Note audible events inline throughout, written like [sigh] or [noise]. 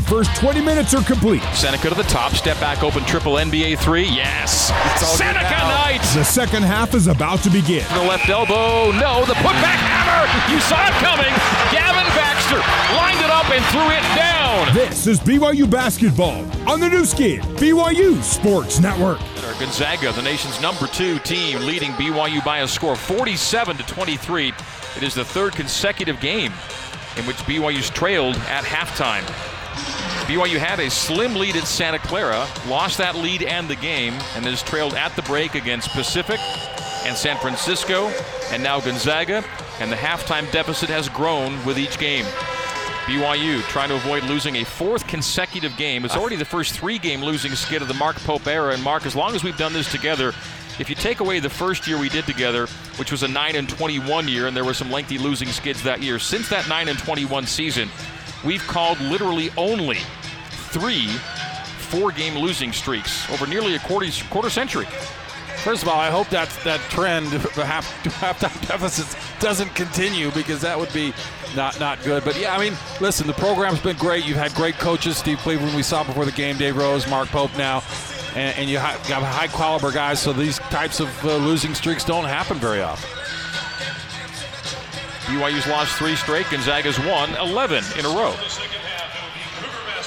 The first 20 minutes are complete. Seneca to the top, step back open, triple NBA three. Yes. Seneca Knight. The second half is about to begin. The left elbow, no. The putback hammer. You saw it coming. Gavin Baxter lined it up and threw it down. This is BYU basketball on the Nu Skin, BYU Sports Network. Gonzaga, the nation's number two team, leading BYU by a score of 47 to 23. It is the third consecutive game in which BYU's trailed at halftime. BYU had a slim lead at Santa Clara, lost that lead and the game, and has trailed at the break against Pacific and San Francisco, and now Gonzaga, and the halftime deficit has grown with each game. BYU trying to avoid losing a fourth consecutive game. It's already the first three game losing skid of the Mark Pope era. And Mark, as long as we've done this together, if you take away the first year we did together, which was a 9 and 21 year, and there were some lengthy losing skids that year, since that 9 and 21 season, we've called literally only three four game losing streaks over nearly a quarter, quarter century. First of all, I hope that that trend [laughs] of half halftime [laughs] deficits doesn't continue because that would be not not good. But yeah, I mean, listen, the program's been great. You've had great coaches, Steve Cleveland, we saw before the game, Dave Rose, Mark Pope now, and, and you have high caliber guys. So these types of uh, losing streaks don't happen very often. BYU's lost three straight. Gonzaga's won 11 in a row.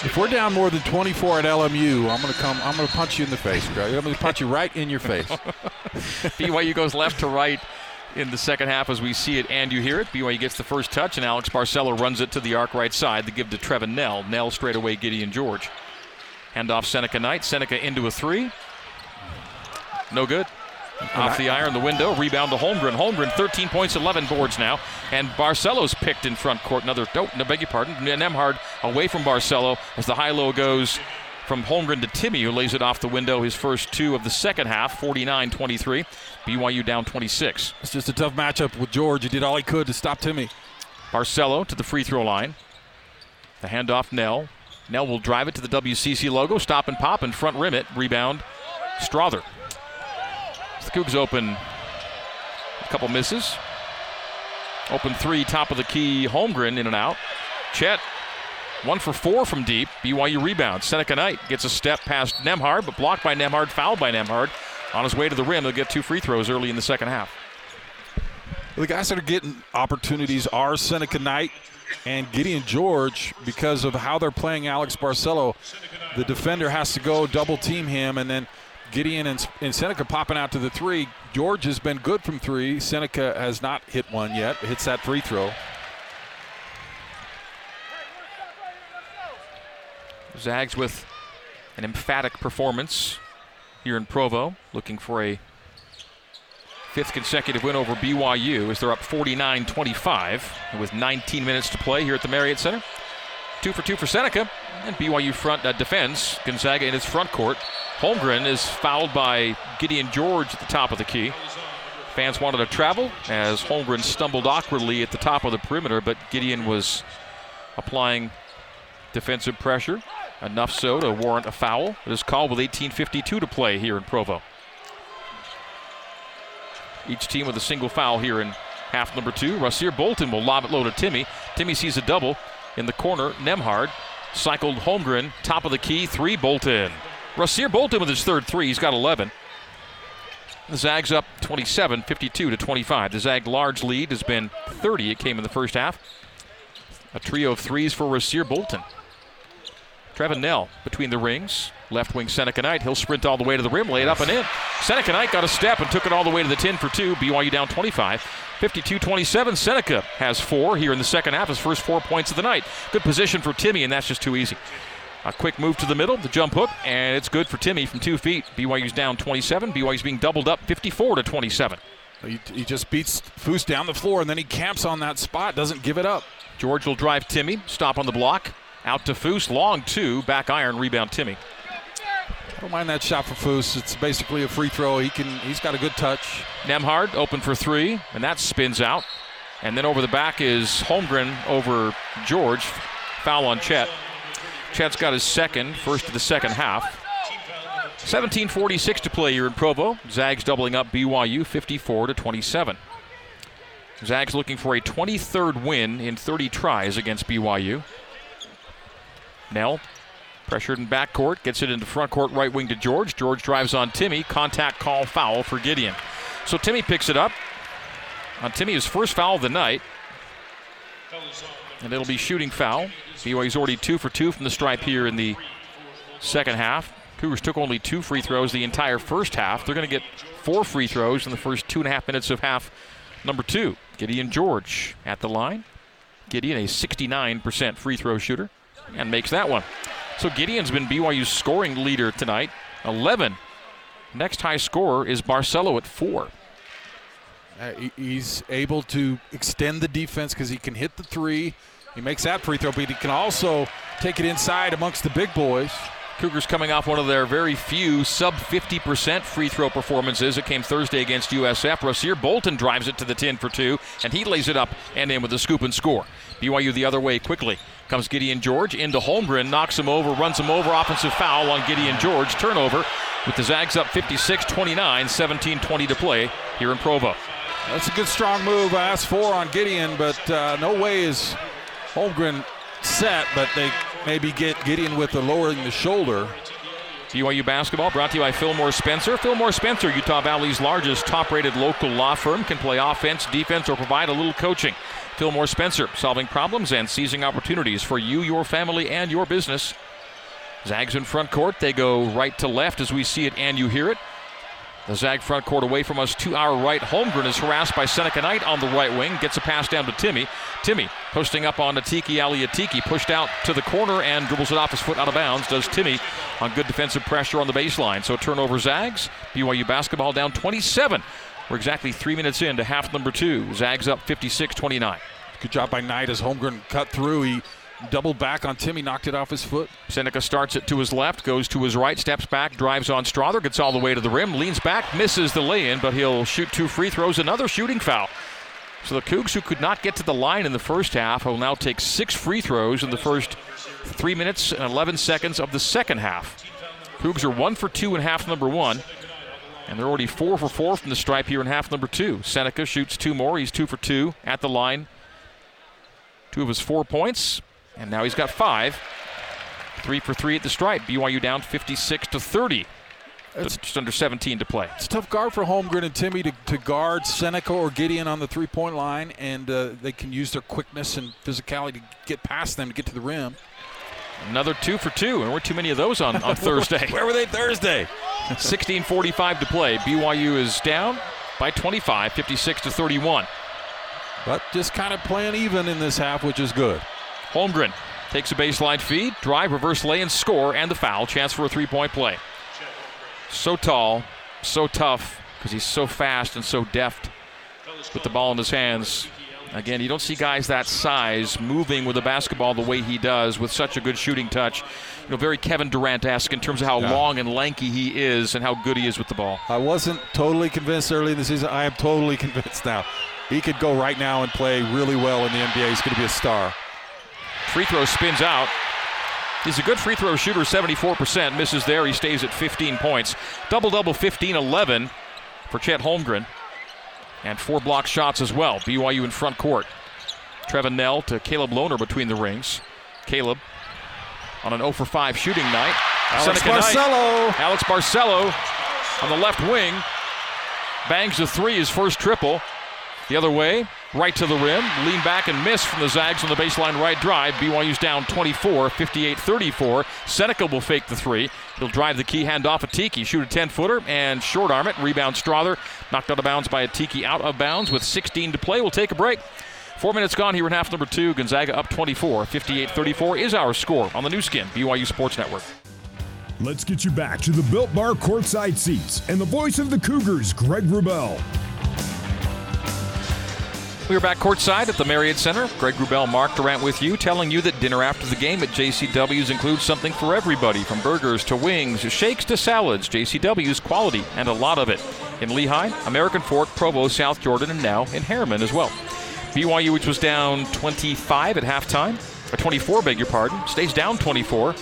If we're down more than 24 at LMU, I'm to come. I'm to punch you in the face, Greg. I'm to punch you right in your face. [laughs] BYU goes left to right in the second half as we see it and you hear it. BYU gets the first touch, and Alex Barcelo runs it to the arc right side. The give to Trevin Knell. Knell straight away, Gideon George. Hand off Seneca Knight. Seneca into a three. No good. Off the iron, the window. Rebound to Holmgren. Holmgren, 13 points, 11 boards now. And Barcelo's picked in front court. Another, oh, no, beg your pardon. Nembhard away from Barcelo as the high low goes from Holmgren to Timme, who lays it off the window. His first two of the second half, 49 23. BYU down 26. It's just a tough matchup with George. He did all he could to stop Timme. Barcelo to the free throw line. The handoff, Knell. Knell will drive it to the WCC logo. Stop and pop and front rim it. Rebound, Strawther. The Cougs open a couple misses. Open three, top of the key, Holmgren in and out. Chet, one for four from deep. BYU rebound. Seneca Knight gets a step past Nembhard, but blocked by Nembhard, fouled by Nembhard. On his way to the rim, they'll get two free throws early in the second half. The guys that are getting opportunities are Seneca Knight and Gideon George because of how they're playing Alex Barcelo. The defender has to go double team him, and then Gideon and, and, Seneca popping out to the three. George has been good from three. Seneca has not hit one yet. Hits that free throw. Zags with an emphatic performance here in Provo, looking for a fifth consecutive win over BYU as they're up 49 25 with 19 minutes to play here at the Marriott Center. Two for two for Seneca, and BYU front uh, defends Gonzaga in its front court. Holmgren is fouled by Gideon George at the top of the key. Fans wanted to travel as Holmgren stumbled awkwardly at the top of the perimeter, but Gideon was applying defensive pressure, enough so to warrant a foul. It is called with 18.52 to play here in Provo. Each team with a single foul here in half number two. Rasir Bolton will lob it low to Timmy. Timmy sees a double in the corner. Nembhard cycled Holmgren, top of the key, three Bolton. Rasir Bolton with his third three. He's got 11. The Zags up 27, 52 to 25. The Zag large lead has been 30. It came in the first half. A trio of threes for Rasir Bolton. Trevin Knell between the rings. Left wing Seneca Knight. He'll sprint all the way to the rim, lay it up and in. Seneca Knight got a step and took it all the way to the 10 for two. BYU down 25. 52 27. Seneca has four here in the second half, his first four points of the night. Good position for Timme, and that's just too easy. A quick move to the middle, the jump hook, and it's good for Timme from two feet. BYU's down 27. BYU's being doubled up 54 to 27. He, he just beats Foose down the floor, and then he camps on that spot, doesn't give it up. George will drive Timme, stop on the block. Out to Foose, long two, back iron, rebound Timme. Don't mind that shot for Foose. It's basically a free throw. He can. He's got a good touch. Nemhard open for three, and that spins out. And then over the back is Holmgren over George. Foul on Chet. Chet's got his second, first of the second half. 17:46 to play here in Provo. Zags doubling up BYU 54 to 27. Zags looking for a 23rd win in 30 tries against BYU. Knell pressured in backcourt, gets it into front court, right wing to George. George drives on Timme. Contact call foul for Gideon. So Timme picks it up. On Timme, his first foul of the night. And it'll be shooting foul. BYU's already two for two from the stripe here in the second half. Cougars took only two free throws the entire first half. They're going to get four free throws in the first two and a half minutes of half number two. Gideon George at the line. Gideon, a 69% free throw shooter, and makes that one. So Gideon's been BYU's scoring leader tonight, 11. Next high scorer is Barcelo at four. Uh, he's able to extend the defense because he can hit the three. He makes that free throw, but he can also take it inside amongst the big boys. Cougars coming off one of their very few sub 50% free throw performances. It came Thursday against USF. Rasir Bolton drives it to the 10 for two, and he lays it up and in with a scoop and score. BYU the other way quickly. Comes Gideon George into Holmgren, knocks him over, runs him over. Offensive foul on Gideon George. Turnover with the Zags up 56 29, 17 20 to play here in Provo. That's a good strong move. I asked four on Gideon, but uh, no way is Holmgren set, but they maybe get Gideon with the lowering the shoulder. BYU basketball brought to you by Fillmore Spencer. Fillmore Spencer, Utah Valley's largest top rated local law firm, can play offense, defense, or provide a little coaching. Fillmore Spencer, solving problems and seizing opportunities for you, your family, and your business. Zags in front court. They go right to left as we see it and you hear it. The Zag front court away from us to our right. Holmgren is harassed by Seneca Knight on the right wing. Gets a pass down to Timme. Timme posting up on Atiki Ali Atiki. Pushed out to the corner and dribbles it off his foot out of bounds. Does Timme on good defensive pressure on the baseline. So turnover Zags. BYU basketball down 27. We're exactly three minutes into half number two. Zags up 56 29. Good job by Knight as Holmgren cut through. He doubled back on Timme, knocked it off his foot. Seneca starts it to his left, goes to his right, steps back, drives on Strawther, gets all the way to the rim, leans back, misses the lay in, but he'll shoot two free throws, another shooting foul. So the Cougs, who could not get to the line in the first half, will now take six free throws in the first three minutes and 11 seconds of the second half. Cougs are one for two in half number one, and they're already four for four from the stripe here in half number two. Seneca shoots two more. He's two for two at the line. Two of his four points. And now he's got five. Three for three at the stripe. BYU down 56 to 30. It's just under 17 to play. It's a tough guard for Holmgren and Timme to, to guard Seneca or Gideon on the three point line, and uh, they can use their quickness and physicality to get past them to get to the rim. Another two for two, and there weren't too many of those on, on [laughs] Thursday. Where were they Thursday? 16:45 to play. BYU is down by 25, 56 to 31. But just kind of playing even in this half, which is good. Holmgren takes a baseline feed, drive, reverse lay, and score, and the foul. Chance for a three point play. So tall, so tough, because he's so fast and so deft with the ball in his hands. Again, you don't see guys that size moving with the basketball the way he does with such a good shooting touch. You know, very Kevin Durant-esque in terms of how yeah. long and lanky he is and how good he is with the ball. I wasn't totally convinced early in the season. I am totally [laughs] convinced now. He could go right now and play really well in the NBA. He's going to be a star. Free throw spins out. He's a good free throw shooter, 74%. Misses there. He stays at 15 points. Double double 15 11 for Chet Holmgren. And four block shots as well. BYU in front court. Trevin Knell to Caleb Lohner between the rings. Caleb on an 0 for 5 shooting night. Alex Seneca Barcelo. Night. Alex Barcelo on the left wing. Bangs a three, his first triple. The other way, right to the rim, lean back and miss from the Zags on the baseline right drive. BYU's down 24, 58 34. Seneca will fake the three. He'll drive the key, hand off Atiki, shoot a 10 footer, and short arm it. Rebound Strawther, knocked out of bounds by Atiki out of bounds with 16 to play. We'll take a break. Four minutes gone here in half number two. Gonzaga up 24, 58 34 is our score on the Nu Skin, BYU Sports Network. Let's get you back to the Built Bar courtside seats and the voice of the Cougars, Greg Wrubell. We are back courtside at the Marriott Center. Greg Wrubell, Mark Durrant with you, telling you that dinner after the game at JCW's includes something for everybody, from burgers to wings, shakes to salads. JCW's quality and a lot of it. In Lehi, American Fork, Provo, South Jordan, and now in Herriman as well. BYU, which was down 25 at halftime, or 24, beg your pardon, stays down 24.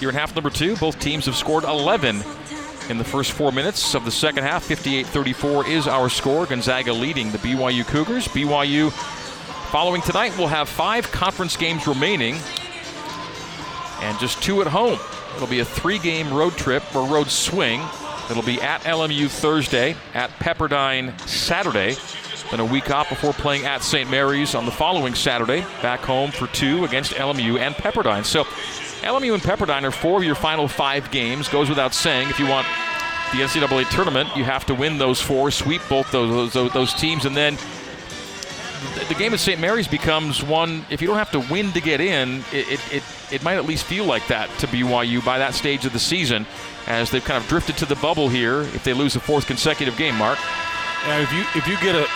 Here in half number two, both teams have scored 11 in the first four minutes of the second half. 58 34 is our score. Gonzaga leading the BYU Cougars. BYU, following tonight, will have five conference games remaining. and just two at home. It'll be a three game road trip or road swing. It'll be at LMU Thursday, at Pepperdine Saturday, then a week off before playing at St. Mary's on the following Saturday, back home for two against LMU and Pepperdine. So LMU and Pepperdine are four of your final five games. Goes without saying, if you want the NCAA tournament, you have to win those four, sweep both those, those, those teams, and then the game at St. Mary's becomes one. If you don't have to win to get in, it, it, it, might at least feel like that to BYU by that stage of the season, as they've kind of drifted to the bubble here. If they lose a fourth consecutive game, Mark. Yeah, if you if you get a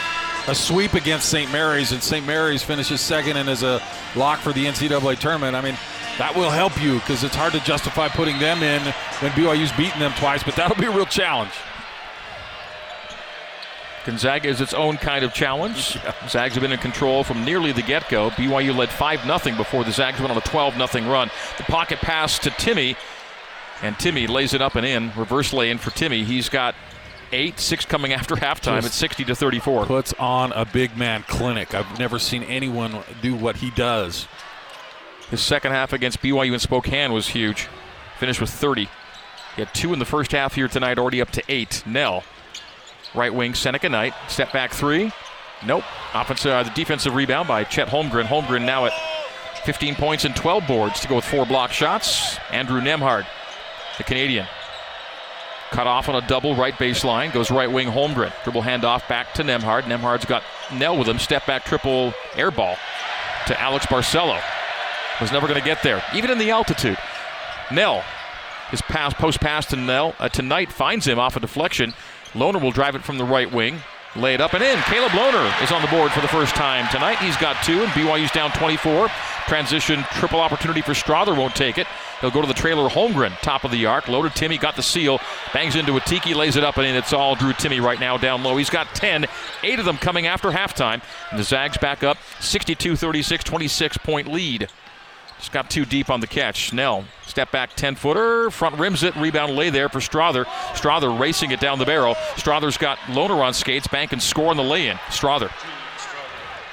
a sweep against St. Mary's and St. Mary's finishes second and is a lock for the NCAA tournament, I mean that will help you because it's hard to justify putting them in when BYU's beaten them twice, but that'll be a real challenge. Gonzaga is its own kind of challenge. [laughs] Zags have been in control from nearly the get go. BYU led 5 0 before the Zags went on a 12 0 run. The pocket pass to Timme, and Timme lays it up and in. Reverse lay in for Timme. He's got eight, six coming after halftime at 60 to 34. Puts on a big man clinic. I've never seen anyone do what he does. His second half against BYU in Spokane was huge. Finished with 30. He had two in the first half here tonight, already up to eight. Knell, right wing, Seneca Knight, step back three. Nope. Offensive, uh, the defensive rebound by Chet Holmgren. Holmgren now at 15 points and 12 boards to go with four block shots. Andrew Nembhard, the Canadian. Cut off on a double right baseline. Goes right wing Holmgren. Dribble handoff back to Nembhard. Nembhard's got Knell with him. Step back triple air ball to Alex Barcelo was never going to get there, even in the altitude. Knell, his pass, post pass to Knell uh, tonight finds him off a deflection. Lohner will drive it from the right wing, lay it up and in. Caleb Lohner is on the board for the first time tonight. He's got two, and BYU's down 24. Transition triple opportunity for Strawther won't take it. He'll go to the trailer Holmgren, top of the arc. Loaded Timme, got the seal, bangs into Atiki, lays it up and in. It's all Drew Timme right now down low. He's got 10, eight of them coming after halftime. And the Zags back up 62 36, 26 point lead. Just got too deep on the catch. Snell, step back 10 footer, front rims it, rebound lay there for Strawther. Strawther racing it down the barrel. Strawther's got Lohner on skates, bank and score on the lay in. Strawther.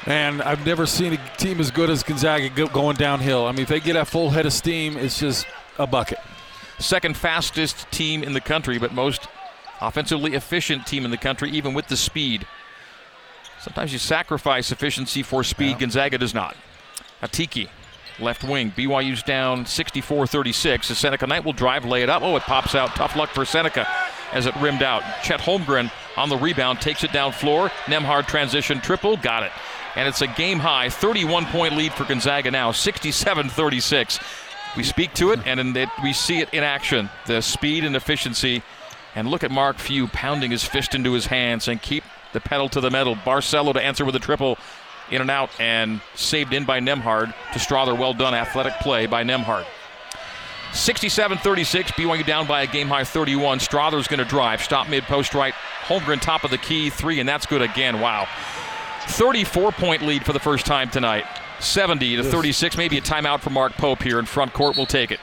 And I've never seen a team as good as Gonzaga going downhill. I mean, if they get a full head of steam, it's just a bucket. Second fastest team in the country, but most offensively efficient team in the country, even with the speed. Sometimes you sacrifice efficiency for speed. Yeah. Gonzaga does not. Atiki left wing. BYU's down 64 36. The Seneca Knight will drive, lay it up. Oh, it pops out. Tough luck for Seneca as it rimmed out. Chet Holmgren on the rebound takes it down floor. Nembhard transition triple. Got it. And it's a game high 31 point lead for Gonzaga now, 67 36. We speak to it and it, we see it in action the speed and efficiency. And look at Mark Few pounding his fist into his hands and keep the pedal to the metal. Barcelo to answer with a triple in and out and saved in by Nembhard to Strawther. Well done, athletic play by Nembhard. 67 36, BYU down by a game high 31. Strawther's going to drive, stop mid post right. Holmgren top of the key, three, and that's good again. Wow. 34 point lead for the first time tonight. 70 to 36, maybe a timeout for Mark Pope here in front court. We'll take it.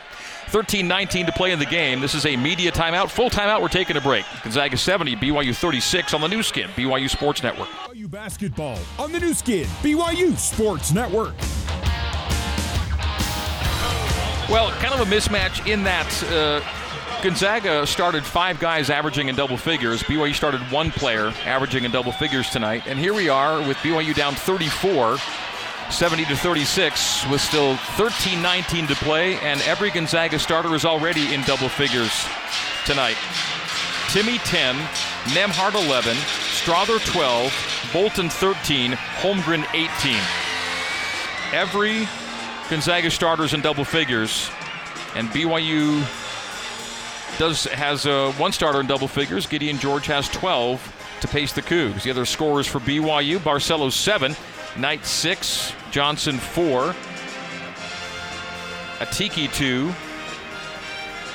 13 19 to play in the game. This is a media timeout. Full timeout. We're taking a break. Gonzaga 70, BYU 36 on the Nu Skin, BYU Sports Network. BYU basketball on the Nu Skin, BYU Sports Network. Well, kind of a mismatch in that uh, Gonzaga started five guys averaging in double figures. BYU started one player averaging in double figures tonight. And here we are with BYU down 34 70 to 36 with still 13-19 to play, and every Gonzaga starter is already in double figures tonight. Timme 10, Nembhard 11, Strawther 12, Bolton 13, Holmgren 18. Every Gonzaga starters in double figures, and BYU does has uh, one starter in double figures. Gideon George has 12 to pace the Cougs. The other scorers for BYU: Barcelo seven, Knight six, Johnson four, Atiki two,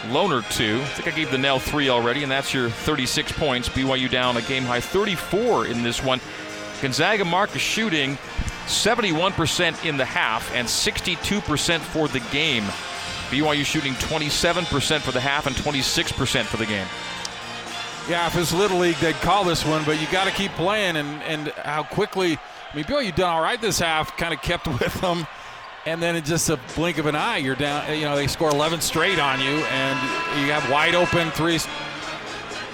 Lohner two. I think I gave the Knell three already, and that's your 36 points. BYU down a game high 34 in this one. Gonzaga mark is shooting 71% in the half and 62% for the game. BYU shooting 27% for the half and 26% for the game. Yeah, if it's Little League, they'd call this one, but you got to keep playing and, and how quickly – I mean, BYU done all right this half, kind of kept [laughs] with them. and then in just a blink of an eye, you're down. You know, they score 11 straight on you, and you have wide open threes.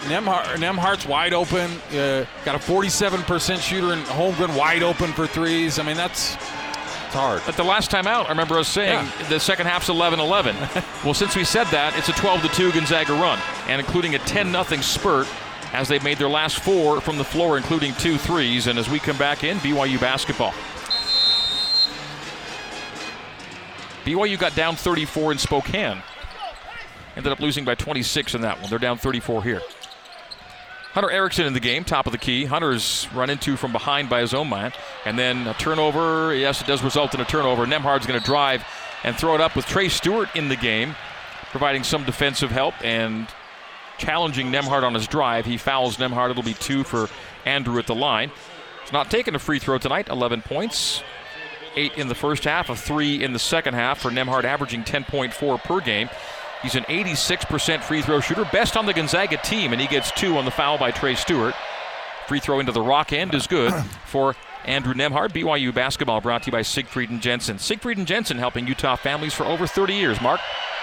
Nembhard, Nembhard's wide open. Uh, got a 47% shooter, and Holmgren wide open for threes. I mean, that's it's hard. But the last time out, I remember us saying Yeah. the second half's 11-11. [laughs] well, since we said that, it's a 12-2 Gonzaga run, and including a 10-0 spurt as they've made their last four from the floor, including two threes. And as we come back in, BYU basketball. BYU got down 34 in Spokane. Ended up losing by 26 in that one. They're down 34 here. Hunter Erickson in the game, top of the key. Hunter's run into from behind by his own man. And then a turnover. Yes, it does result in a turnover. Nembhard's going to drive and throw it up with Trey Stewart in the game, providing some defensive help and challenging Nembhard on his drive. He fouls Nembhard. It'll be two for Andrew at the line. He's not taking a free throw tonight. 11 points. Eight in the first half, a three in the second half for Nembhard, averaging 10.4 per game. He's an 86% free throw shooter, best on the Gonzaga team, and he gets two on the foul by Trey Stewart. Free throw into the rock end is good [clears throat] for Andrew Nembhard. BYU basketball brought to you by Siegfried and Jensen. Siegfried and Jensen helping Utah families for over 30 years. Mark?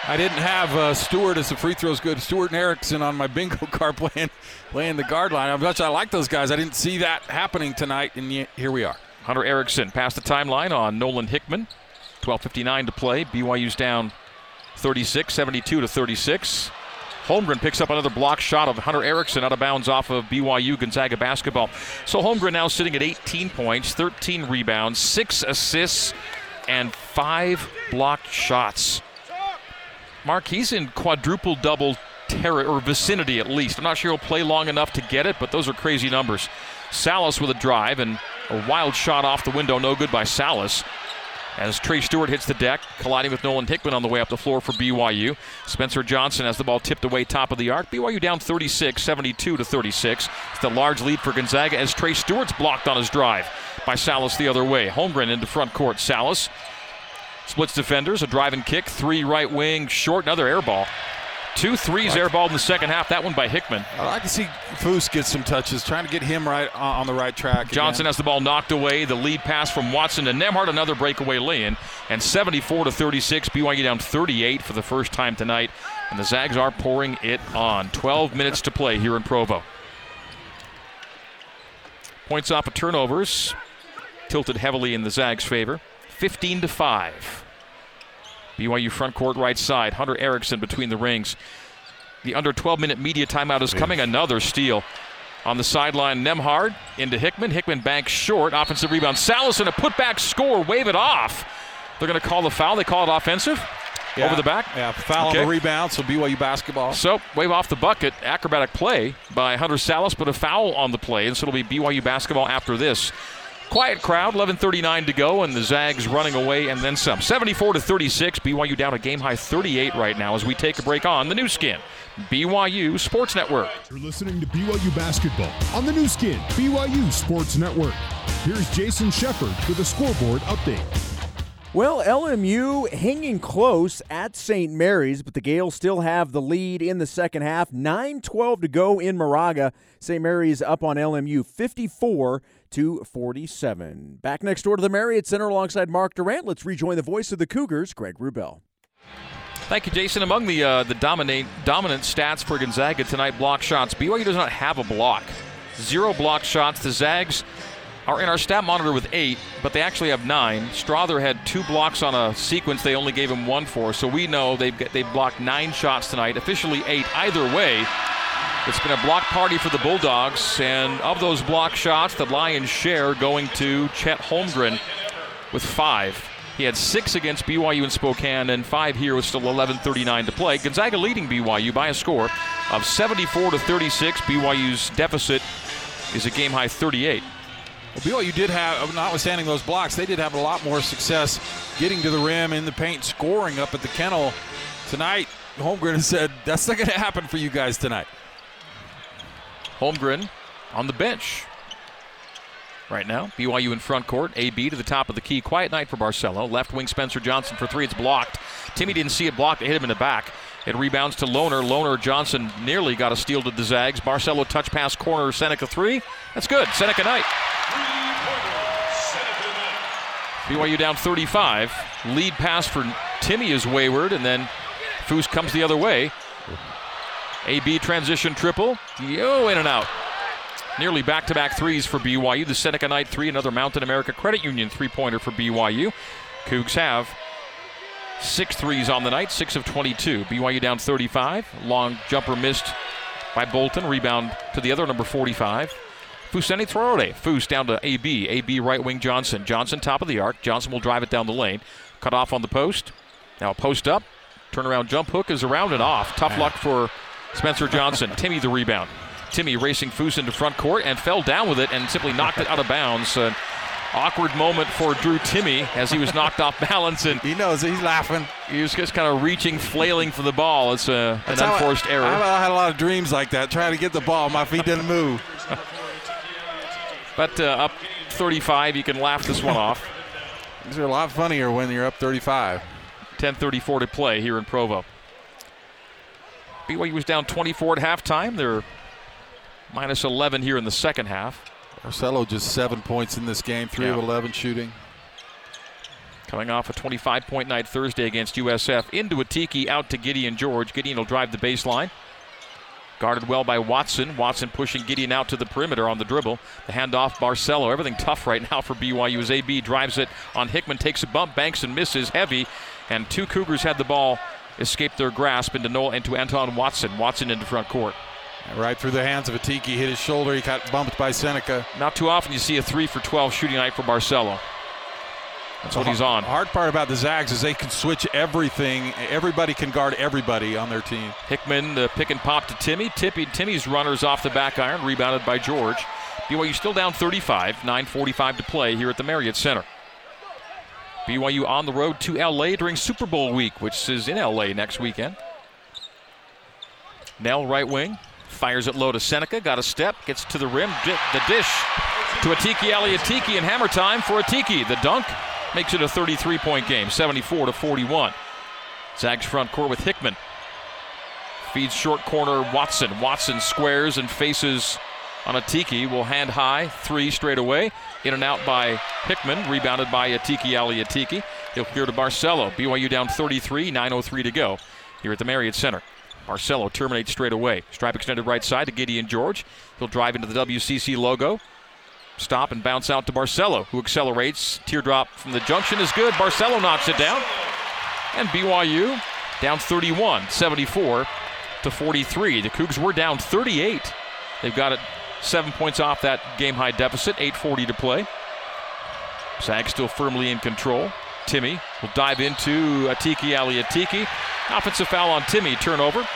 I didn't have uh, Stewart as the free throws good. Stewart and Erickson on my bingo [laughs] card playing playing the guard line. How much I like those guys. I didn't see that happening tonight, and yet here we are. Hunter Erickson past the timeline on Nolan Hickman. 12.59 to play. BYU's down 36, 72 to 36. Holmgren picks up another block shot of Hunter Erickson out of bounds off of BYU Gonzaga basketball. So Holmgren now sitting at 18 points, 13 rebounds, six assists, and five blocked shots. Mark, he's in quadruple double terror or vicinity at least. I'm not sure he'll play long enough to get it, but those are crazy numbers. Sallis with a drive and a wild shot off the window, no good by Sallis. As Trey Stewart hits the deck, colliding with Nolan Hickman on the way up the floor for BYU. Spencer Johnson has the ball tipped away top of the arc. BYU down 36, 72 to 36. It's the large lead for Gonzaga as Trey Stewart's blocked on his drive by Sallis the other way. Holmgren into front court. Sallis splits defenders, a drive and kick, three right wing, short, another air ball. Two threes airballed in the second half. That one by Hickman. I like to see Foose get some touches, trying to get him right on on the right track. again. Johnson has the ball knocked away. The lead pass from Watson to Nembhard, another breakaway lay-in, and 74 to 36. BYU down 38 for the first time tonight, and the Zags are pouring it on. 12 minutes to play here in Provo. Points off of turnovers, tilted heavily in the Zags' favor. 15 to five. BYU front court right side. Hunter Erickson between the rings. The under 12 minute media timeout is coming. Another steal on the sideline. Nembhard into Hickman. Hickman banks short. Offensive rebound. Sallis and a putback score. Wave it off. They're going to call the foul. They call it offensive. Yeah. Over the back. Yeah, foul Okay. on the rebound, so BYU basketball. So wave off the bucket. Acrobatic play by Hunter Sallis, but a foul on the play, and so it'll be BYU basketball after this. Quiet crowd, 11:39 to go, and the Zags running away and then some. 74 to 36. BYU down a game high 38 right now as we take a break on the Nu Skin, BYU Sports Network. You're listening to BYU basketball on the Nu Skin, BYU Sports Network. Here's Jason Shepard with a scoreboard update. Well, LMU hanging close at St. Mary's, but the Gaels still have the lead in the second half. 9 12 to go in Moraga. St. Mary's up on LMU 54 to 47. Back next door to the Marriott Center alongside Mark Durrant. Let's rejoin the voice of the Cougars, Greg Wrubell. Thank you, Jason. Among the uh, the dominate dominant stats for Gonzaga tonight, block shots. BYU does not have a block. Zero block shots. The Zags are in our stat monitor with eight, but they actually have nine. Strawther had two blocks on a sequence. They only gave him one for, so we know they've they've blocked nine shots tonight. Officially eight. Either way, it's been a block party for the Bulldogs, and of those block shots, the Lions' share going to Chet Holmgren with five. He had six against BYU in Spokane and five here with still 11:39 to play. Gonzaga leading BYU by a score of 74 to 36. BYU's deficit is a game high 38. Well, BYU did have, notwithstanding those blocks, they did have a lot more success getting to the rim in the paint, scoring up at the kennel tonight. Holmgren said that's not going to happen for you guys tonight. Holmgren on the bench right now. BYU in front court. AB to the top of the key. Quiet night for Barcelo. Left wing Spencer Johnson for three. It's blocked. Timme didn't see it blocked. It hit him in the back. It rebounds to Lohner. Lohner Johnson nearly got a steal to the Zags. Barcelo touch pass corner. Seneca three. That's good. Seneca Knight. BYU down 35. Lead pass for Timme is wayward, and then Foose comes the other way. AB transition triple. Yo, in and out. Nearly back to back threes for BYU. The Seneca Knight three, another Mountain America Credit Union three pointer for BYU. Cougs have six threes on the night, six of 22. BYU down 35. Long jumper missed by Bolton. Rebound to the other number 45. Fousseyni Traore. Foose down to AB. AB right wing Johnson. Johnson top of the arc. Johnson will drive it down the lane. Cut off on the post. Now post up. Turnaround jump hook is around and off. Tough luck for Spencer Johnson. Timme the rebound. Timme racing Foose into front court and fell down with it and simply knocked it out of bounds. Uh, awkward moment for Drew Timme as he was knocked off balance and He knows. He's laughing. he was just kind of reaching, flailing for the ball. It's a, an how I- unforced error. I, had a lot of dreams like that, trying to get the ball. My feet didn't move. But uh, up 35, you can laugh this one off. These are a lot funnier when you're up 35. 10:34 to play here in Provo. BYU was down 24 at halftime. They're minus 11 here in the second half. Barcelo just seven points in this game, three of 11 shooting. Coming off a 25 point night Thursday against USF. Into Atiki, out to Gideon George. Gideon will drive the baseline. Guarded well by Watson. Watson pushing Gideon out to the perimeter on the dribble. The handoff, Barcelo. Everything tough right now for BYU as AB drives it on Hickman, takes a bump, banks and misses heavy. And two Cougars had the ball escape their grasp into Noel into Anton Watson. Watson into front court. Right through the hands of Atiki, hit his shoulder. He got bumped by Seneca. Not too often you see a three for 12 shooting night for Barcelo. That's what he's on. The hard part about the Zags is they can switch everything. Everybody can guard everybody on their team. Hickman, the pick and pop to Timme. Tippy, Timme's runners off the back iron, rebounded by George. BYU still down 35, 9.45 to play here at the Marriott Center. BYU on the road to LA during Super Bowl week, which is in LA next weekend. Knell, right wing, fires it low to Seneca, got a step, gets to the rim, di- the dish to Atiki Ali Atiki, and hammer time for Atiki. The dunk makes it a 33 point game, 74 to 41. Zags front court with Hickman. Feeds short corner Watson. Watson squares and faces on Atiki. Will hand high. Three straight away. In and out by Hickman. Rebounded by Atiki Ali Atiki. He'll clear to Barcelo. BYU down 33. 9.03 to go here at the Marriott Center. Barcelo terminates straight away. Stripe extended right side to Gideon George. He'll drive into the WCC logo. Stop and bounce out to Barcelo, who accelerates. Teardrop from the junction is good. Barcelo knocks it down. And BYU down 31, 74 to 43. The Cougs were down 38. They've got it seven points off that game high deficit, 8.40 to play. Zag still firmly in control. Timme will dive into Atiki Ali Atiki. Offensive foul on Timme, turnover.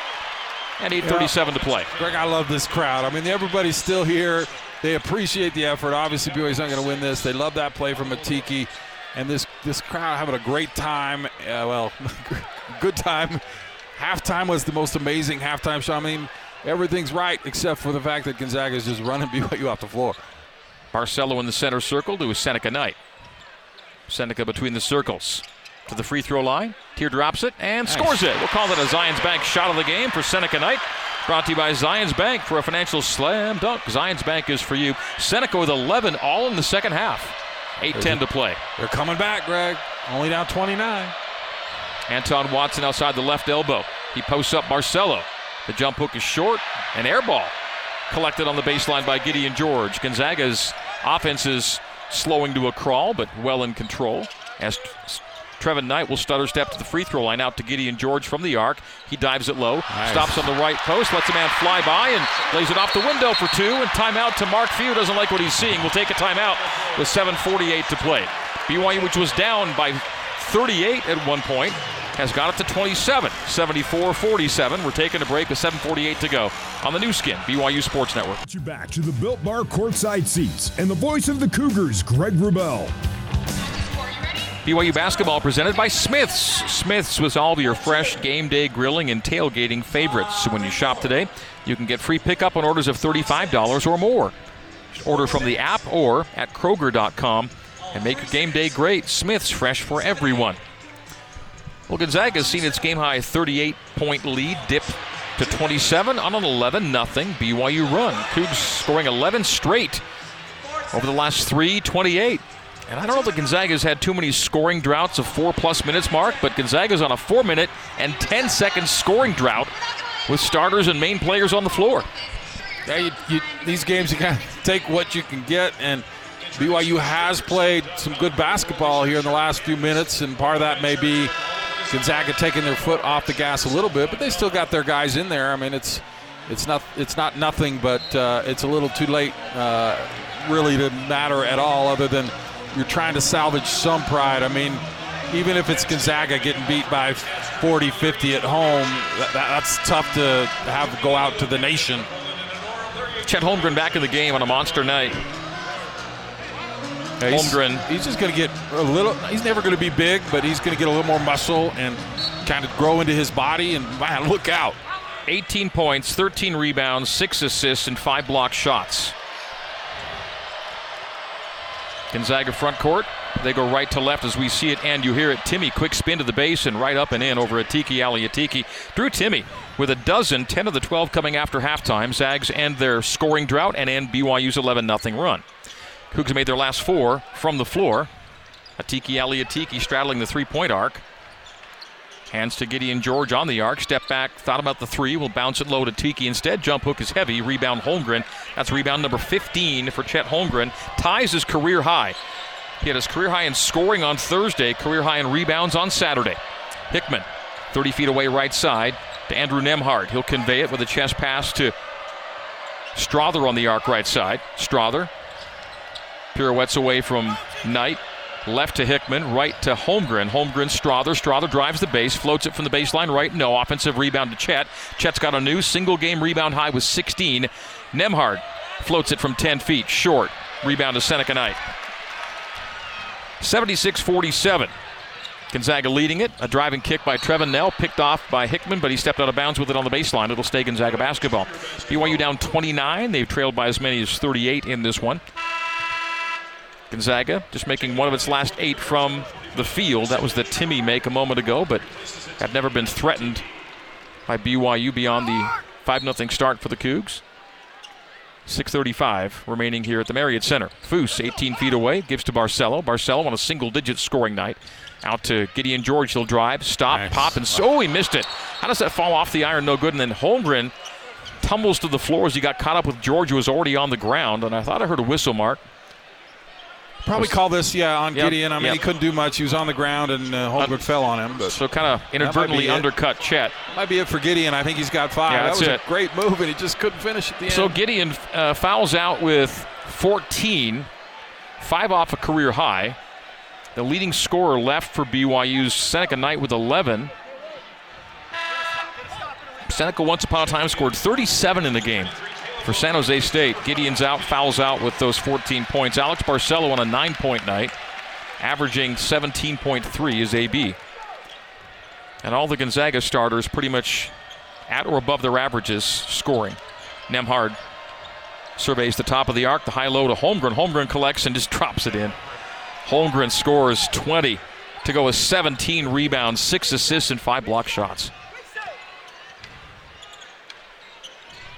And 8.37 to play. Greg, I love this crowd. I mean, everybody's still here. They appreciate the effort. Obviously, BYU's not going to win this. They love that play from Atiki. And this, this crowd having a great time. Uh, well, [laughs] good time. Halftime was the most amazing halftime show. I mean, everything's right except for the fact that Gonzaga is just running [laughs] BYU off the floor. Barcelo in the center circle to Seneca Knight. Seneca between the circles. To the free throw line. Teardrops it and scores it. We'll call it a Zions Bank shot of the game for Seneca Knight. Brought to you by Zions Bank for a financial slam dunk. Zions Bank is for you. Seneca with 11 all in the second half. 8-10 to play. They're coming back, Greg. Only down 29. Anton Watson outside the left elbow. He posts up Barcelo. The jump hook is short. An air ball collected on the baseline by Gideon George. Gonzaga's offense is slowing to a crawl, but well in control. As Trevin Knight will stutter step to the free throw line out to Gideon George from the arc. He dives it low, Nice. stops on the right post, lets a man fly by, and lays it off the window for two. And timeout to Mark Few. Doesn't like what he's seeing. Will take a timeout with 7:48 to play. BYU, which was down by 38 at one point, has got it to 27, 74-47. We're taking a break with 7:48 to go on the Nu Skin BYU Sports Network. You back to the Built Bar courtside seats and the voice of the Cougars, Greg Wrubell. BYU basketball presented by Smith's. Smith's with all of your fresh game day grilling and tailgating favorites. So when you shop today, you can get free pickup on orders of $35 or more. Order from the app or at Kroger.com and make your game day great. Smith's fresh for everyone. Well, Gonzaga's seen its game high 38 point lead dip to 27 on an 11 0 BYU run. Cougs scoring 11 straight over the last three, 28. And I don't know that Gonzaga's had too many scoring droughts of four plus minutes mark, but Gonzaga's on a four minute and 10 second scoring drought with starters and main players on the floor. Yeah, you, you, these games you kind of [laughs] take what you can get, and BYU has played some good basketball here in the last few minutes, and part of that may be Gonzaga taking their foot off the gas a little bit, but they still got their guys in there. I mean, it's it's not it's not nothing, but uh, it's a little too late, uh, really, to matter at all, other than you're trying to salvage some pride. I mean, even if it's Gonzaga getting beat by 40, 50 at home, that, that's tough to have go out to the nation. Chet Holmgren back in the game on a monster night. Yeah, he's, Holmgren. He's just going to get a little. He's never going to be big, but he's going to get a little more muscle and kind of grow into his body. And man, [laughs] look out! 18 points, 13 rebounds, six assists, and five block shots. Gonzaga front court. They go right to left as we see it and you hear it. Timme, quick spin to the base and right up and in over Atiki Ali Atiki. Drew Timme with a dozen, 10 of the 12 coming after halftime. Zags end their scoring drought and end BYU's 11 0 run. Cougs made their last four from the floor. Atiki Ali Atiki straddling the three point arc. Hands to Gideon George on the arc. Step back, thought about the three. Will bounce it low to Tiki instead. Jump hook is heavy. Rebound Holmgren. That's rebound number 15 for Chet Holmgren. Ties his career high. He had his career high in scoring on Thursday, career high in rebounds on Saturday. Hickman, 30 feet away, right side to Andrew Nembhard. He'll convey it with a chest pass to Strawther on the arc right side. Strawther pirouettes away from Knight. Left to Hickman, right to Holmgren. Holmgren, Strawther. Strawther drives the base, floats it from the baseline right. No offensive rebound to Chet. Chet's got a new single game rebound high with 16. Nembhard floats it from 10 feet, short. Rebound to Seneca Knight. 76 47. Gonzaga leading it. A driving kick by Trevin Knell, picked off by Hickman, but he stepped out of bounds with it on the baseline. It'll stay Gonzaga basketball. BYU down 29. They've trailed by as many as 38 in this one. Gonzaga just making one of its last eight from the field. That was the Timme make a moment ago, but had never been threatened by BYU beyond the 5 0 start for the Cougs. 6.35 remaining here at the Marriott Center. Foose, 18 feet away, gives to Barcelo. Barcelo on a single digit scoring night. Out to Gideon George. He'll drive, stop, nice. pop, and so oh, he missed it. How does that fall off the iron? No good. And then Holmgren tumbles to the floor as he got caught up with George, who was already on the ground. And I thought I heard a whistle mark. Probably call this, yeah, on yep, Gideon. I mean, yep. he couldn't do much. He was on the ground, and uh, Holmgren uh, fell on him. But so kind of inadvertently undercut Chet. Might be it for Gideon. I think he's got five. Yeah, that was it. a great move, and he just couldn't finish at the end. So Gideon uh, fouls out with 14, five off a career high. The leading scorer left for BYU's Seneca Knight with 11. Seneca once upon a time scored 37 in the game for San Jose State. Gideon's out, fouls out with those 14 points. Alex Barcelo on a nine point night, averaging 17.3 is AB. And all the Gonzaga starters pretty much at or above their averages scoring. Nembhard surveys the top of the arc, the high low to Holmgren. Holmgren collects and just [laughs] drops it in. Holmgren scores 20 to go with 17 rebounds, six assists, and five block shots.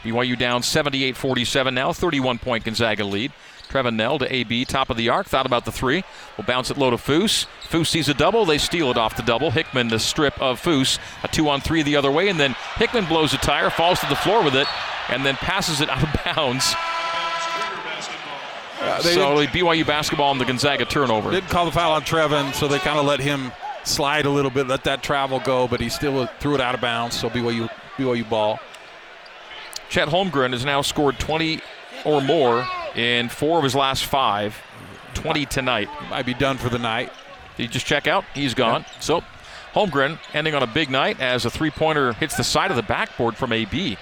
BYU down 78 47 now, 31 point Gonzaga lead. Trevin Knell to AB, top of the arc, thought about the three. Will bounce it low to Foose. Foose sees a double, they steal it off the double. Hickman, the strip of Foose, a two on three the other way, and then Hickman blows a tire, falls to the floor with it, and then passes it [laughs] out of bounds. Uh, so BYU basketball on the Gonzaga turnover. Didn't call the foul on Trevin, so they kind of let him slide a little bit, let that travel go, but he still threw it out of bounds. So BYU BYU ball. Chet Holmgren has now scored 20 or more in four of his last five. 20 tonight. Might be done for the night. Did you just check out? He's gone. Yep. So Holmgren ending on a big night as a three pointer hits the side of the backboard from AB.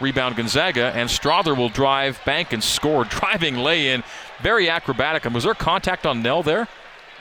Rebound Gonzaga, and Strawther will drive, bank, and score. [laughs] Driving lay in. Very acrobatic. And was there contact on Knell there?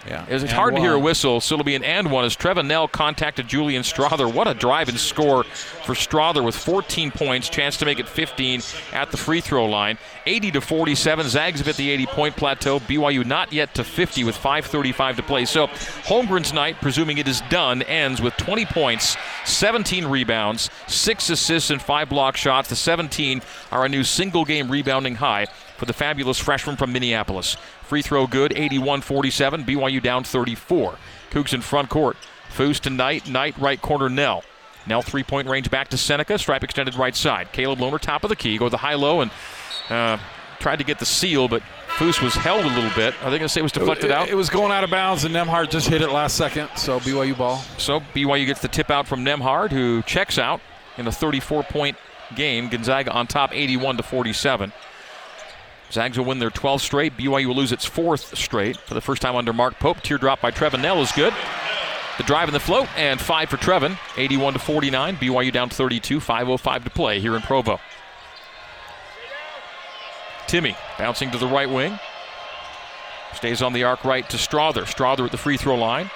Yeah. It's hard one. to hear a whistle, so it'll be an and one as Trevin Knell contacted Julian Strawther. What a drive and score for Strawther with 14 points, chance to make it 15 at the free throw line. 80 to 47. Zags have hit the 80 point plateau. BYU not yet to 50 with 5:35 to play. So Holmgren's night, presuming it is done, ends with 20 points, 17 rebounds, six assists, and five block shots. The 17 are a new single game rebounding high for the fabulous freshman from Minneapolis. Free throw good, 81 47. BYU down 34. Cougs in front court. Foose to Knight. Knight right corner Knell. Knell three point range back to Seneca. Stripe extended right side. Caleb Lohner top of the key. Go the high low and uh, tried to get the seal, but Foose was held a little bit. Are they going to say it was deflected it, out? It was going out of bounds, and Nembhard just hit it last second. So BYU ball. So BYU gets the tip out from Nembhard, who checks out in a 34 point game. Gonzaga on top 81 to 47. Zags will win their 12th straight. BYU will lose its fourth straight for the first time under Mark Pope. Teardrop by Trevin Knell is good. The drive and the float, and five for Trevin. 81 to 49. BYU down 32. 5:05 to play here in Provo. Timme bouncing to the right wing. Stays on the arc right to Strawther. Strawther at the free throw line.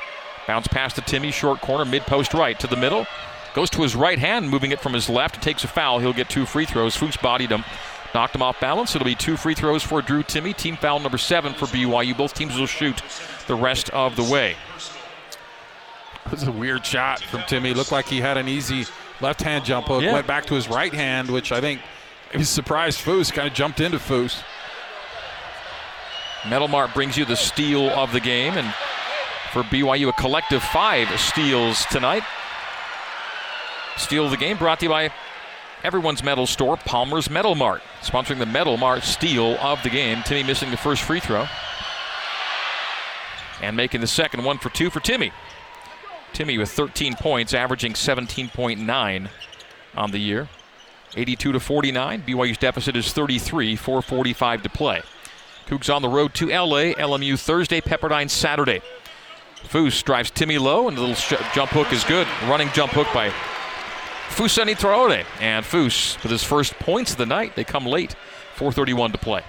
Bounce past to Timme, short corner, mid post right to the middle. Goes to his right hand, moving it from his left. Takes a foul. He'll get two free throws. Foose bodied him. Knocked him off balance. It'll be two free throws for Drew Timme. Team foul number seven for BYU. Both teams will shoot the rest of the way. It was a weird shot from Timme. Looked like he had an easy left hand jump hook. Yeah. Went back to his right hand, which I think he was surprised Foose kind of jumped into Foose. Metal Mart brings you the steal of the game, and for BYU, a collective five steals tonight. Steal of the game brought to you by everyone's metal store, Palmer's Metal Mart, sponsoring the Metal Mart steal of the game. Timme missing the first free throw, and making the second one for two for Timme. Timme with 13 points, averaging 17.9 on the year. 82 to 49. BYU's deficit is 33, 4:45 to play. Cougs on the road to LA. LMU Thursday, Pepperdine Saturday. Foose drives Timme low, and the little sh- jump hook is good. Running jump hook by Fousseyni Traore. And Foose with his first points of the night. They come late. 4.31 to play.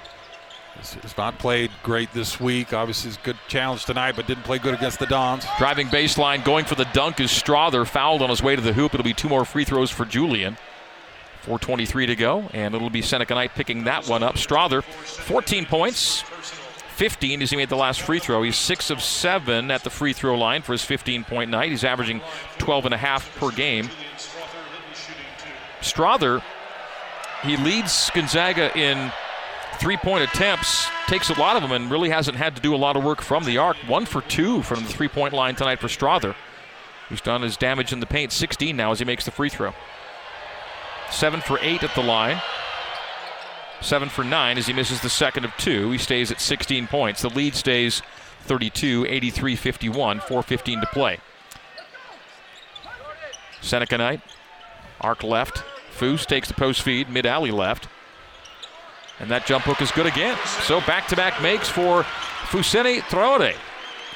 He's not played great this week. Obviously, it's a good challenge tonight, but didn't play good against the Dons. Driving baseline, going for the dunk is Strawther. Fouled on his way to the hoop. It'll be two more free throws for Julian. 4.23 to go, and it'll be Seneca Knight picking that one up. Strawther, 14 points, 15 as he made the last free throw. He's 6 of 7 at the free throw line for his 15 point night. He's averaging 12 and a half per game. Strawther, he leads Gonzaga in three point attempts, takes a lot of them, and really hasn't had to do a lot of work from the arc. One for two from the three point line tonight for Strawther, who's done his damage in the paint. 16 now as he makes the free throw. Seven for eight at the line. Seven for nine as he misses the second of two. He stays at 16 points. The lead stays 32, 83 51, 4.15 to play. Seneca Knight, arc left. Foose takes the post feed, mid alley left. And that jump hook is good again. So back to back makes for Fousseyni Traore.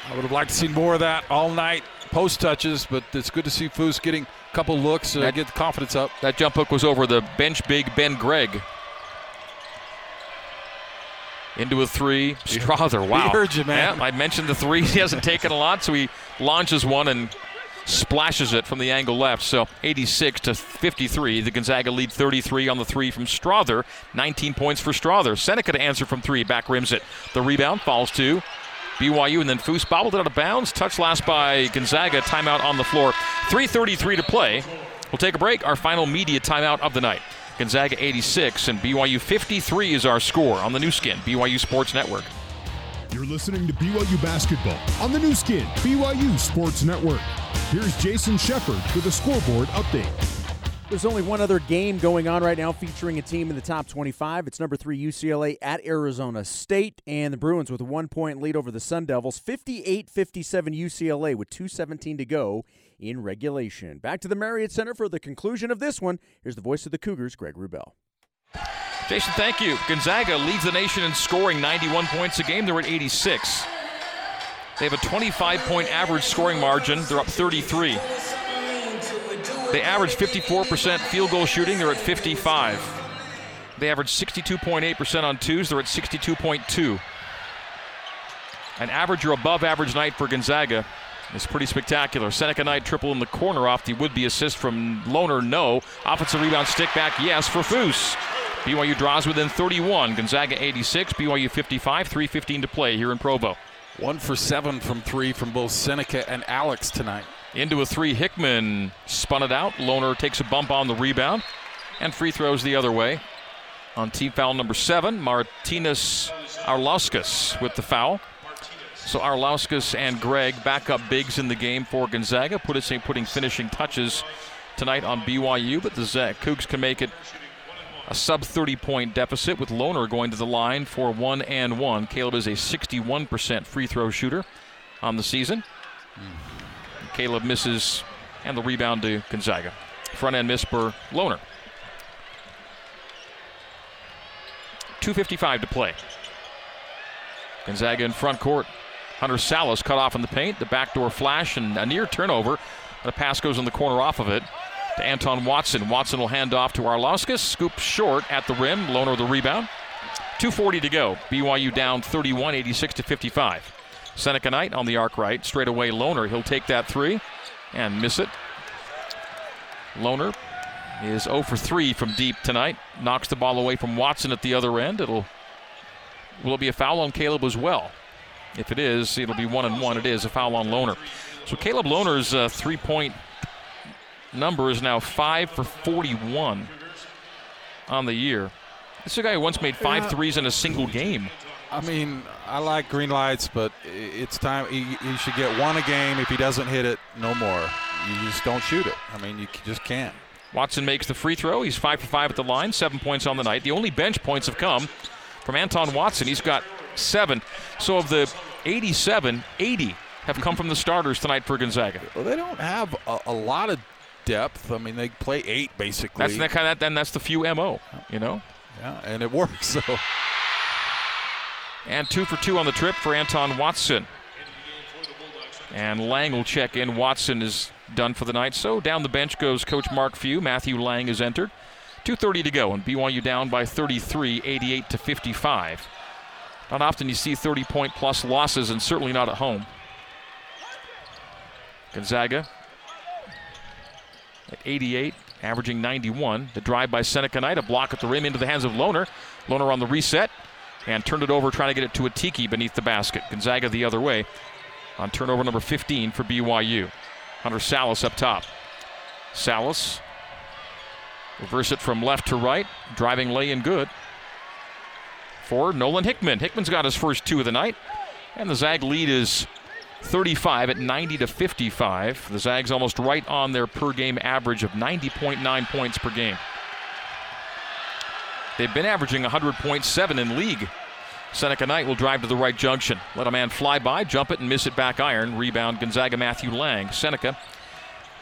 I would have liked to see more of that all night. Post touches, but it's good to see Foose getting a couple looks, uh, That- get the confidence up. That jump hook was over the bench big Ben Gregg. Into a three. Strawther, wow. heard you, man. Yeah, I mentioned the three. [laughs] He hasn't taken a lot, so he launches one and splashes it from the angle left. So 86 to 53. The Gonzaga lead 33 on the three from Strawther. 19 points for Strawther. Seneca to answer from three. Back rims it. The rebound falls to BYU, and then Foose bobbled it out of bounds. Touch last by Gonzaga. Timeout on the floor. 3.33 to play. We'll take a break. Our final media timeout of the night. Gonzaga 86 and BYU 53 is our score on the Nu Skin, BYU Sports Network. You're listening to BYU basketball on the Nu Skin, BYU Sports Network. Here's Jason Shepard with a scoreboard update. There's only one other game going on right now featuring a team in the top 25. It's number three UCLA at Arizona State, and the Bruins with a one point lead over the Sun Devils. 58 57 UCLA with 2.17 to go in regulation. Back to the Marriott Center for the conclusion of this one. Here's the voice of the Cougars, Greg Wrubell. Jason, thank you. Gonzaga leads the nation in scoring 91 points a game. They're at 86. They have a 25 point average scoring margin. They're up 33. They average 54% field goal shooting. They're at 55. They average 62.8% on twos. They're at 62.2. An average or above average night for Gonzaga is pretty spectacular. Seneca Knight triple in the corner off the would be assist from Lohner. No. Offensive rebound stick back. Yes for Foose. BYU draws within 31. Gonzaga 86. BYU 55. 3.15 to play here in Provo. One for seven from three from both Seneca and Alex tonight. Into a three. Hickman spun it out. Lohner takes a bump on the rebound. And free throws the other way. On team foul number seven, Martynas Arlauskas with the foul. So Arlauskas and Gregg back up bigs in the game for Gonzaga, put us putting finishing touches tonight on BYU, but the Cougs can make it a sub 30 point deficit with Lohner going to the line for one and one. Caleb is a 61% free throw shooter on the season. Mm. Caleb misses, and the rebound to Gonzaga. Front end miss for Lohner. 2.55 to play. Gonzaga in front court. Hunter Sallis cut off in the paint. The backdoor flash and a near turnover. The pass goes in the corner off of it to Anton Watson. Watson will hand off to Arlauskas. Scoop short at the rim. Lohner the rebound. 2.40 to go. BYU down 31, 86 to 55. Seneca Knight on the arc right. Straight away, Lohner. He'll take that three and miss it. Lohner is 0 for 3 from deep tonight. Knocks the ball away from Watson at the other end. It'll will it be a foul on Caleb as well? If it is, it'll be one and one. It is a foul on Lohner. So Caleb Lohner's uh, three-point number is now five for 41 on the year. This is a guy who once made five threes in a single game. I mean, I like green lights, but it's time. He, he, should get one a game. If he doesn't hit it, no more. You just don't shoot it. I mean, you just can't. Watson makes the free throw. He's five for five at the line, seven points on the night. The only bench points have come from Anton Watson. He's got seven. So of the 87, 80 have come from the starters tonight for Gonzaga. Well, they don't have a, a lot of depth. I mean, they play eight basically. That's the kind of then that's the few mo. You know. Yeah, and it works. [laughs] So. And two for two on the trip for Anton Watson. And Lang will check in. Watson is done for the night. So down the bench goes Coach Mark Few. Matthew Lang is entered. 2.30 to go, and BYU down by 33, 88 to 55. Not often you see 30 point plus losses, and certainly not at home. Gonzaga at 88, averaging 91. The drive by Seneca Knight, a block at the rim into the hands of Lohner. Lohner on the reset and turned it over, trying to get it to Atiki beneath the basket. Gonzaga the other way on turnover number 15 for BYU. Hunter Sallis up top. Sallis reverse it from left to right, driving lay in good for Nolan Hickman. Hickman's got his first two of the night, and the Zag lead is 35 at 90 to 55. The Zags almost right on their per game average of 90.9 points per game. They've been averaging 100.7 in league. Seneca Knight will drive to the right junction. Let a man fly by, jump it, and miss it back iron. Rebound Gonzaga Matthew Lang. Seneca,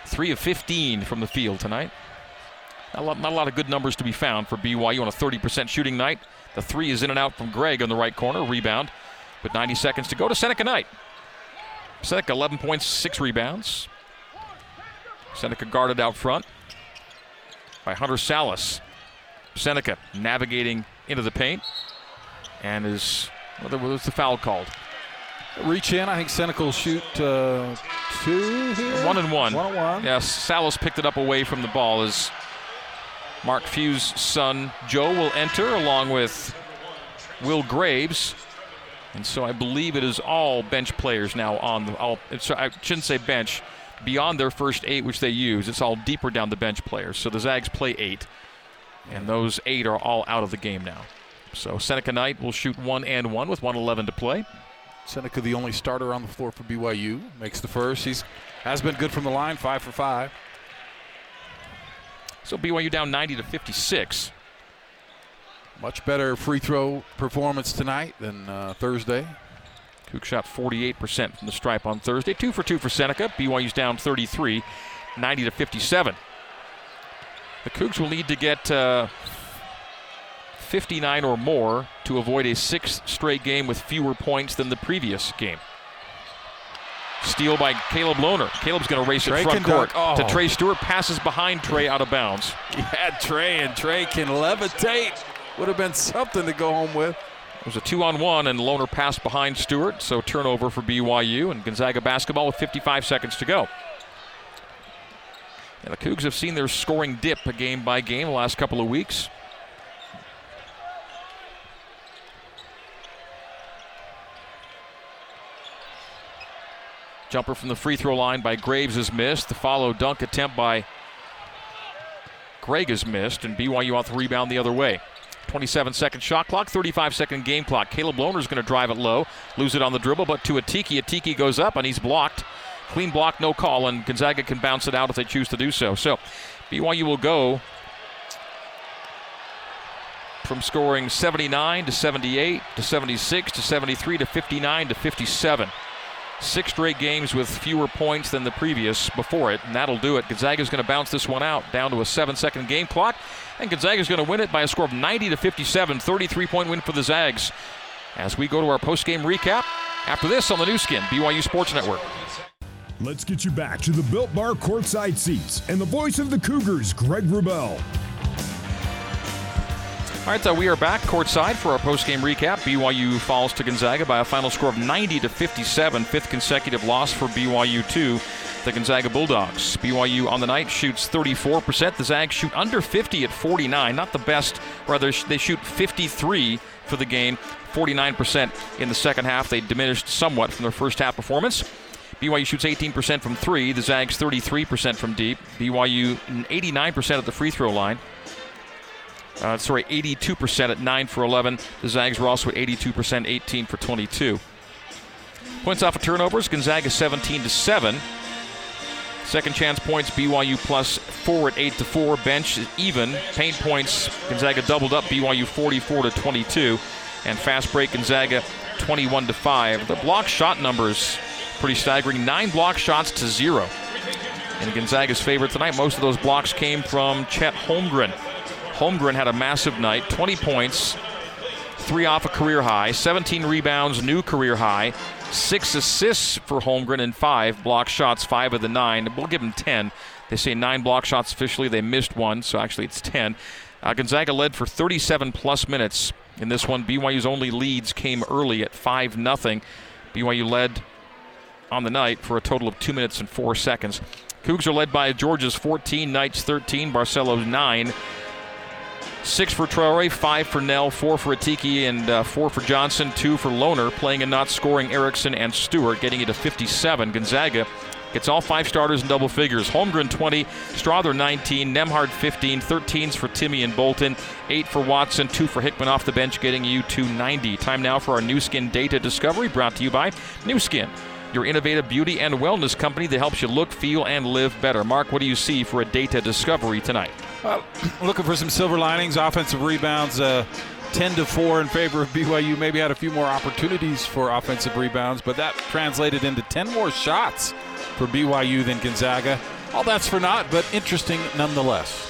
3 of 15 from the field tonight. Not a, lot, not a lot of good numbers to be found for BYU on a 30% shooting night. The three is in and out from Gregg on the right corner. Rebound. With 90 seconds to go to Seneca Knight. Seneca 11 points, 6 rebounds. Seneca guarded out front by Hunter Sallis. Seneca navigating into the paint and is what was the foul called? Reach in. I think Seneca will shoot uh, two here. One and one. One and one. Yes, Sallis picked it up away from the ball as Mark Few's son Joe will enter along with Will Graves. And so I believe it is all bench players now on the. All, so I shouldn't say bench, beyond their first eight, which they use. It's all deeper down the bench players. So the Zags play eight. And those eight are all out of the game now. So Seneca Knight will shoot one and one with 111 to play. Seneca, the only starter on the floor for BYU, makes the first. He's has been good from the line, five for five. So BYU down 90 to 56. Much better free throw performance tonight than uh, Thursday. Cook shot 48% from the stripe on Thursday. Two for two for Seneca. BYU's down 33, 90 to 57. The Cougs will need to get uh, 59 or more to avoid a sixth straight game with fewer points than the previous game. Steal by Caleb Lohner. Caleb's going to race Trey it front court oh. to Trey Stewart. Passes behind Trey out of bounds. Yeah, Trey, and Trey can levitate. Would have been something to go home with. It was a two on one, and Lohner passed behind Stewart, so turnover for BYU and Gonzaga basketball with 55 seconds to go. And the Cougs have seen their scoring dip game by game the last couple of weeks. Jumper from the free throw line by Graves is missed. The follow dunk attempt by Gregg is missed, and BYU off the rebound the other way. 27 second shot clock, 35 second game clock. Caleb Lohner's going to drive it low, lose it on the dribble, but to Atiki. Atiki goes up and he's blocked. Clean block, no call, and Gonzaga can bounce it out if they choose to do so. So BYU will go from scoring 79 to 78 to 76 to 73 to 59 to 57. Six straight games with fewer points than the previous before it, and that'll do it. Gonzaga's going to bounce this one out down to a seven second game clock, and Gonzaga's going to win it by a score of 90 to 57. 33 point win for the Zags. As we go to our post game recap after this on the Nu Skin, BYU Sports Network. Let's get you back to the Built Bar courtside seats and the voice of the Cougars, Greg Wrubell. All right, so we are back courtside for our post-game recap. BYU falls to Gonzaga by a final score of 90 to 57, fifth consecutive loss for BYU to the Gonzaga Bulldogs. BYU on the night shoots 34%. The Zags shoot under 50 at 49, not the best. Rather, they shoot 53 for the game, 49% in the second half. They diminished somewhat from their first half performance. BYU shoots 18% from three. The Zags 33% from deep. BYU 89% at the free throw line. Uh, sorry, 82% at 9 for 11. The Zags were also at 82%, 18 for 22. Points off of turnovers, Gonzaga 17 to 7. Second chance points, BYU plus 4 at 8 to 4. Bench even. Paint points, Gonzaga doubled up, BYU 44 to 22. And fast break, Gonzaga 21 to 5. The block shot numbers pretty staggering. Nine block shots to zero. And Gonzaga's favorite tonight, most of those blocks came from Chet Holmgren. Holmgren had a massive night 20 points, three off a career high, 17 rebounds, new career high, six assists for Holmgren, and five block shots, five of the nine. We'll give him 10. They say nine block shots officially. They missed one, so actually it's 10. Uh, Gonzaga led for 37 plus minutes in this one. BYU's only leads came early at 5 0. BYU led on the night for a total of 2 minutes and 4 seconds. Cougs are led by George's 14, Knights 13, Barcelos 9. Six for Traore, five for Knell, four for Atiki, and uh, four for Johnson, two for Lohner, playing and not scoring Erickson and Stewart, getting it to 57. Gonzaga gets all five starters in double figures. Holmgren 20, Strawther 19, Nembhard 15, 13s for Timme and Bolton, eight for Watson, two for Hickman off the bench, getting you to 90. Time now for our Nu Skin data discovery, brought to you by Nu Skin your innovative beauty and wellness company that helps you look, feel, and live better. Mark, what do you see for a data discovery tonight? [clears throat] Looking for some silver linings, offensive rebounds. Uh, 10 to 4 in favor of [laughs] BYU. Maybe had a few more opportunities for offensive rebounds, but that translated into 10 more shots for BYU than Gonzaga. All that's for naught, but interesting nonetheless.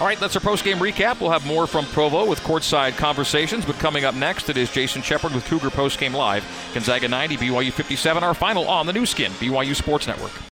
All right, that's our post-game recap. We'll have more from Provo with courtside conversations, but coming up next, it is Jason Shepard with Cougar Post-Game Live. Gonzaga 90, BYU 57, our final on the Nu Skin, BYU Sports Network.